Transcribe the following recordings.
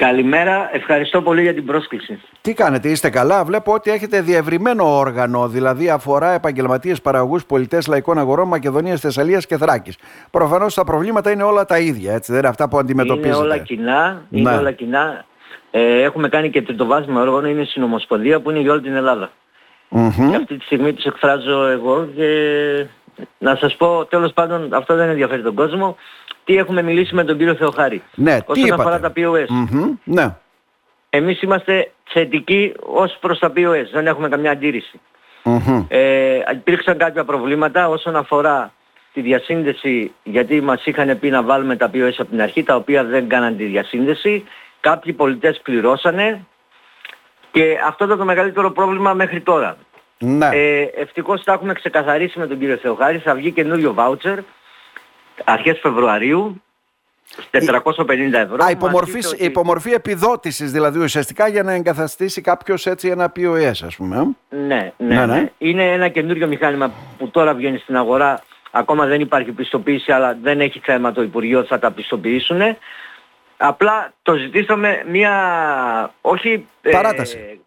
Καλημέρα, ευχαριστώ πολύ για την πρόσκληση. Τι κάνετε, είστε καλά; Βλέπω ότι έχετε διευρυμένο όργανο, δηλαδή αφορά επαγγελματίες παραγωγούς πολιτές λαϊκών αγορών Μακεδονίας, Θεσσαλίας και Θράκης. Προφανώς τα προβλήματα είναι όλα τα ίδια, έτσι, δεν είναι αυτά που αντιμετωπίζετε. Είναι όλα κοινά. Είναι Ναι. όλα κοινά. Ε, έχουμε κάνει και τριτοβάθμιο όργανο, είναι η Συνομοσπονδία που είναι για όλη την Ελλάδα. Μμμ. Και αυτή τη στιγμή τους εκφράζω εγώ και να σας πω τέλος πάντων αυτό δεν ενδιαφέρει τον κόσμο τι έχουμε μιλήσει με τον κύριο Θεοχάρη; Ναι, τι Όσον είπατε; αφορά τα POS. Μμμ, Ναι. Εμείς είμαστε θετικοί ως προς τα POS, δεν έχουμε καμιά αντίρρηση. Μμμ. Ε, υπήρξαν κάποια προβλήματα όσον αφορά τη διασύνδεση γιατί μας είχαν πει να βάλουμε τα POS από την αρχή τα οποία δεν κάναν τη διασύνδεση. Κάποιοι πολιτές πληρώσανε και αυτό ήταν το μεγαλύτερο πρόβλημα μέχρι τώρα. Ναι. Ε, ευτυχώς τα έχουμε ξεκαθαρίσει με τον κύριο Θεοχάρη. Θα βγει καινούριο βάουτσερ αρχές Φεβρουαρίου 450 ευρώ. Α, Μας υπομορφή, είπε ότι- υπομορφή επιδότησης δηλαδή ουσιαστικά για να εγκαθαστήσει κάποιος έτσι ένα POS ας πούμε. ε; Ναι, Ναι, ναι, ναι. ναι. Είναι ένα καινούριο μηχάνημα που τώρα βγαίνει στην αγορά. Ακόμα δεν υπάρχει πιστοποίηση, αλλά δεν έχει θέμα το Υπουργείο, θα τα πιστοποιήσουν. Απλά το ζητήσαμε μια, όχι ε, Παράταση.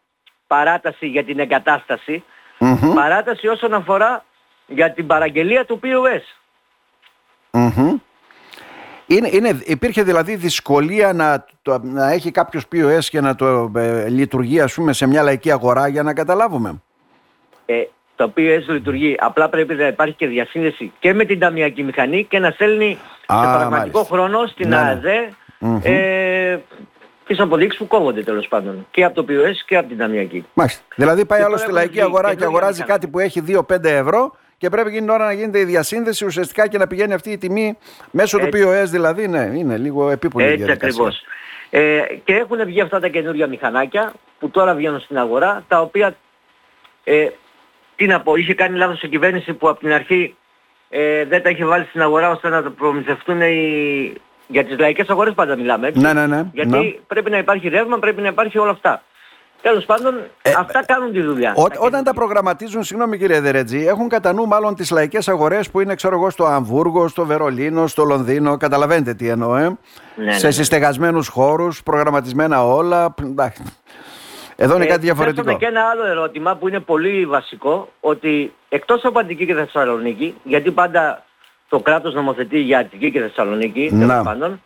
παράταση για την εγκατάσταση, Μμμ, παράταση όσον αφορά για την παραγγελία του POS. Μμμ. Είναι, είναι, υπήρχε δηλαδή δυσκολία να, το, να έχει κάποιος POS και να το ε, λειτουργεί ας πούμε σε μια λαϊκή αγορά για να καταλάβουμε. Ε, το POS λειτουργεί. Απλά πρέπει να υπάρχει και διασύνδεση και με την ταμιακή μηχανή και να στέλνει Α, σε πραγματικό μάλιστα. χρόνο στην Ναι, ναι. ΑΕΔΕ Μμμ. ε, τις αποδείξεις που κόβονται τέλος πάντων. Και από το POS και από την ταμιακή. Μάλιστα. Δηλαδή πάει Και άλλο τώρα στη έχουμε λαϊκή βγει αγορά και καινούργια αγοράζει μηχανήματα. κάτι που έχει 2-5 ευρώ και πρέπει εκείνη την ώρα να γίνεται η διασύνδεση ουσιαστικά και να πηγαίνει αυτή η τιμή μέσω του Έτσι. POS δηλαδή. Ναι, είναι λίγο επίπολη η Έτσι διαδικασία. ακριβώς. Ε, και έχουν βγει αυτά τα καινούργια μηχανάκια που τώρα βγαίνουν στην αγορά, τα οποία, ε, τι να πω, είχε κάνει λάθος η κυβέρνηση που από την αρχή ε, δεν τα είχε βάλει στην αγορά ώστε να τα προμηθευτούν οι... για τις λαϊκές αγορές πάντα μιλάμε, έτσι. Ναι, ναι, ναι. Γιατί ναι. πρέπει να υπάρχει ρεύμα, πρέπει να υπάρχει όλα αυτά. Τέλος πάντων, Ε, αυτά κάνουν τη δουλειά. Ό, Τα όταν τα καινούργια. προγραμματίζουν, συγγνώμη κύριε Δερέτζη, έχουν κατά νου μάλλον τις λαϊκές αγορές που είναι, ξέρω εγώ, στο Αμβούργο, στο Βερολίνο, στο Λονδίνο. Καταλαβαίνετε τι εννοώ, ε; Ναι, ναι, Σε ναι. συστεγασμένους χώρους, προγραμματισμένα όλα. Εντάξει. Εδώ είναι Ε, κάτι διαφορετικό. θέσαμε και ένα άλλο ερώτημα που είναι πολύ βασικό, ότι εκτός από Αττική και Θεσσαλονίκη, γιατί πάντα το κράτος νομοθετεί για Αττική και Θεσσαλονίκη, Να. τέλος πάντων,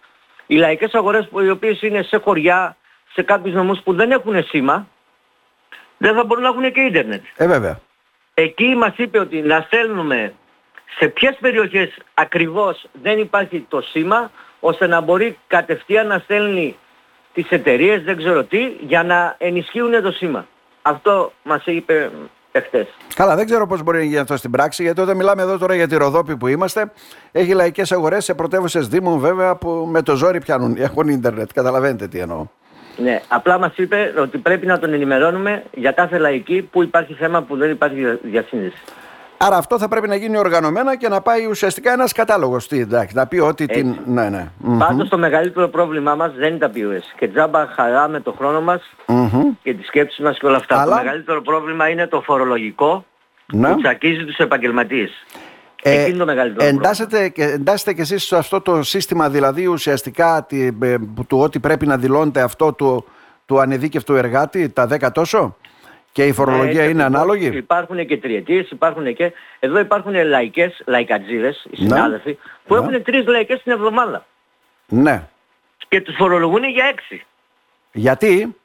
οι λαϊκές αγορές που οι οποίες είναι σε χωριά, σε κάποιους νομούς που δεν έχουν σήμα, δεν θα μπορούν να έχουν και ίντερνετ. Ε, βέβαια. Εκεί μας είπε ότι να στέλνουμε σε ποιες περιοχές ακριβώς δεν υπάρχει το σήμα, ώστε να μπορεί κατευθείαν να στέλνει τις εταιρείες, δεν ξέρω τι, για να ενισχύουν το σήμα. Αυτό μας είπε εχθές. Καλά, δεν ξέρω πώς μπορεί να γίνει αυτό στην πράξη, γιατί όταν μιλάμε εδώ τώρα για τη Ροδόπη που είμαστε, έχει λαϊκές αγορές σε πρωτεύουσες Δήμων βέβαια που με το ζόρι πιάνουν, έχουν ίντερνετ. Καταλαβαίνετε τι εννοώ. Ναι, απλά μας είπε ότι πρέπει να τον ενημερώνουμε για κάθε λαϊκή που υπάρχει θέμα που δεν υπάρχει δια- διασύνδεση. Άρα αυτό θα πρέπει να γίνει οργανωμένα και να πάει ουσιαστικά ένας κατάλογος. Τι, εντάξει, να πει ότι την. Ναι, ναι. Μμμ. Πάντως το μεγαλύτερο πρόβλημά μας δεν είναι τα POS. Και τζάμπα χαράμε το χρόνο μας Μμμ. και τις σκέψεις μας και όλα αυτά. Αλλά- Το μεγαλύτερο πρόβλημα είναι το φορολογικό Ναι. που τσακίζει τους επαγγελματίες. Ε, Εκεί είναι το μεγαλύτερο εντάσσετε, και, εντάσσετε και εσείς σε αυτό το σύστημα δηλαδή ουσιαστικά τη, ε, που- του ότι πρέπει να δηλώνετε αυτό του, του ανεδίκευτου εργάτη τα 10 τόσο; Και η φορολογία Ναι, είναι έτσι, ανάλογη; Υπάρχουν και τριετίες, υπάρχουν και... Εδώ υπάρχουν λαϊκές, λαϊκατζίδες, οι Ναι. συνάδελφοι, που Ναι. έχουν τρεις λαϊκές την εβδομάδα. Ναι. Και τους φορολογούν για έξι. Γιατί;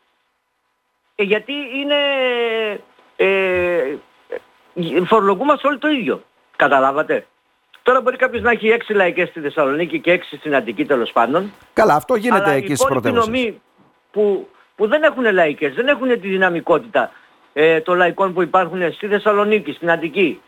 Ε, γιατί είναι... Ε, ε, φορολογούμαστε όλοι το ίδιο. Καταλάβατε; Τώρα μπορεί κάποιος να έχει έξι λαϊκές στη Θεσσαλονίκη και έξι στην Αττική τέλος πάντων. Καλά, αυτό γίνεται αλλά εκεί οι στις υπόλοιποι πρωτεύουσες. νομοί που, που δεν έχουν λαϊκές, δεν έχουν τη δυναμικότητα ε, των λαϊκών που υπάρχουν στη Θεσσαλονίκη, στην Αττική.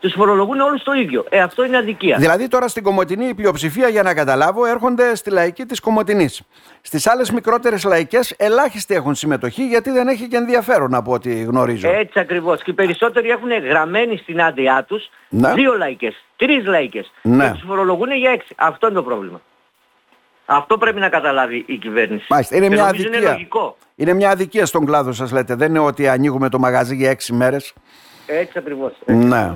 Τους φορολογούν όλους το ίδιο. Ε, αυτό είναι αδικία. Δηλαδή τώρα στην Κομωτινή η πλειοψηφία για να καταλάβω έρχονται στη λαϊκή της Κομωτινής. Στις άλλες μικρότερες λαϊκές ελάχιστοι έχουν συμμετοχή γιατί δεν έχει και ενδιαφέρον από ό,τι γνωρίζω. Έτσι ακριβώς. Και οι περισσότεροι έχουν γραμμένοι στην άδειά τους Ναι. δύο λαϊκές, τρεις λαϊκές. Ναι. Και τους φορολογούν για έξι. Αυτό είναι το πρόβλημα. Αυτό πρέπει να καταλάβει η κυβέρνηση. Μάλιστα, είναι Και μια νομίζω αδικία. Είναι λογικό. Είναι μια αδικία στον κλάδο σας λέτε. Δεν είναι ότι ανοίγουμε το μαγαζί για έξι μέρες. Έτσι ακριβώς. Ναι.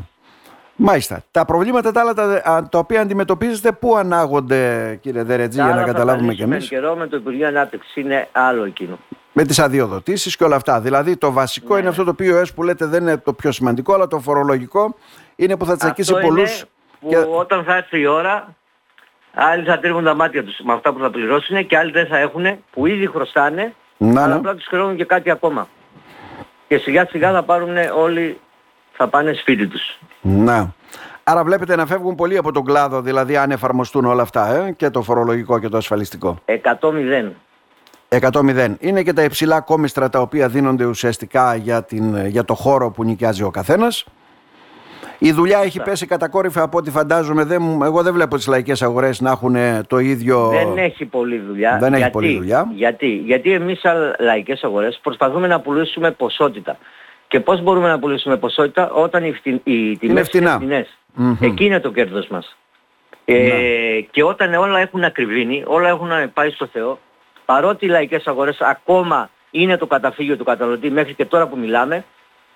Μάλιστα. Τα προβλήματα τα άλλα τα, τα οποία αντιμετωπίζετε, πού ανάγονται, κύριε Δερετζή, για να καταλάβουμε κι εμεί. Με καιρό με το Υπουργείο Ανάπτυξης είναι άλλο εκείνο. Με τις αδειοδοτήσεις και όλα αυτά. Δηλαδή, το βασικό Ναι. είναι αυτό το οποίο που λέτε δεν είναι το πιο σημαντικό, αλλά το φορολογικό είναι που θα τσακίσει Αυτό πολλούς. είναι που όταν θα έρθει η ώρα, άλλοι θα τρίβουν τα μάτια τους με αυτά που θα πληρώσουν και άλλοι δεν θα έχουν, που ήδη χρωστάνε, Να, αλλά ναι. απλά τους χρεώνουν και κάτι ακόμα. Και σιγά σιγά θα πάρουν όλοι, θα πάνε σπίτι τους. Να. Άρα βλέπετε να φεύγουν πολλοί από τον κλάδο, δηλαδή αν εφαρμοστούν όλα αυτά, ε, και το φορολογικό και το ασφαλιστικό. 100-0. 100-0. Είναι και τα υψηλά κόμιστρα τα οποία δίνονται ουσιαστικά για, την, για το χώρο που νοικιάζει ο καθένας. Η δουλειά έχει πέσει κατακόρυφα από ό,τι φαντάζομαι. Δεν, μου- εγώ δεν βλέπω τις λαϊκές αγορές να έχουν το ίδιο... Δεν έχει πολλή δουλειά. Δεν έχει γιατί, πολλή δουλειά. Γιατί, γιατί εμείς σαν λαϊκές αγορές προσπαθούμε να πουλήσουμε ποσότητα. Και πώς μπορούμε να πουλήσουμε ποσότητα όταν οι, φτην, οι τιμές φτηνά. φτηνές. Μμμ. Εκεί είναι το κέρδος μας. Ε, και όταν όλα έχουν ακριβήνει, όλα έχουν πάει στο Θεό, παρότι οι λαϊκές αγορές ακόμα είναι το καταφύγιο του καταναλωτή μέχρι και τώρα που μιλάμε,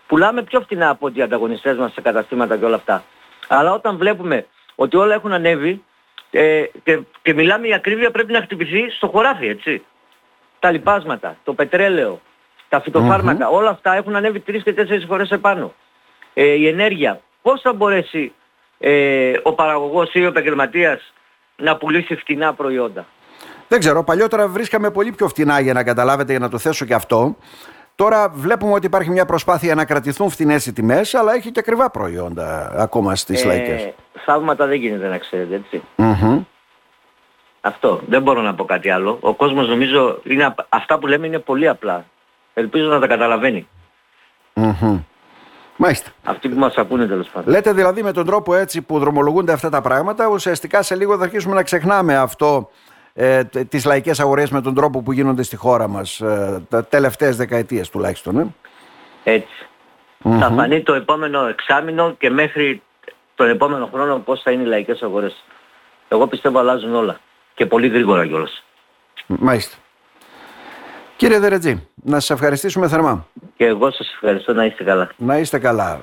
πουλάμε πιο φτηνά από ότι οι ανταγωνιστές μας σε καταστήματα και όλα αυτά. Αλλά όταν βλέπουμε ότι όλα έχουν ανέβει ε, και, και μιλάμε η ακρίβεια πρέπει να χτυπηθεί στο χωράφι, έτσι. Τα λιπάσματα, το πετρέλαιο, τα φυτοφάρμακα, όλα αυτά έχουν ανέβει τρεις και τέσσερις φορές επάνω. Ε, η ενέργεια, πώς θα μπορέσει ε, ο παραγωγός ή ο επαγγελματίας να πουλήσει φτηνά προϊόντα; Δεν ξέρω, παλιότερα βρίσκαμε πολύ πιο φτηνά για να καταλάβετε, για να το θέσω και αυτό. Τώρα βλέπουμε ότι υπάρχει μια προσπάθεια να κρατηθούν φτηνές οι τιμές, αλλά έχει και ακριβά προϊόντα ακόμα στις λαϊκές. θαύματα δεν γίνεται να ξέρετε, έτσι. Μμμ. Αυτό. Δεν μπορώ να πω κάτι άλλο. Ο κόσμος νομίζω είναι, απ- αυτά που λέμε είναι πολύ απλά. Ελπίζω να τα καταλαβαίνει. Μμμ. Μάλιστα. Αυτοί που μας ακούνε τέλος πάντων. Λέτε δηλαδή με τον τρόπο έτσι που δρομολογούνται αυτά τα πράγματα, ουσιαστικά σε λίγο θα αρχίσουμε να ξεχνάμε αυτό ε, τε- τις λαϊκές αγορές με τον τρόπο που γίνονται στη χώρα μας ε, τα τελευταίες δεκαετίες τουλάχιστον. Ε. Έτσι. Θα φανεί το επόμενο εξάμηνο και μέχρι τον επόμενο χρόνο πώς θα είναι οι λαϊκές αγορές. Εγώ πιστεύω αλλάζουν όλα. Και πολύ γρήγορα κιόλας. Μάλιστα. Κύριε Δερετζή, να σας ευχαριστήσουμε θερμά. Και εγώ σας ευχαριστώ να είστε καλά. Να είστε καλά.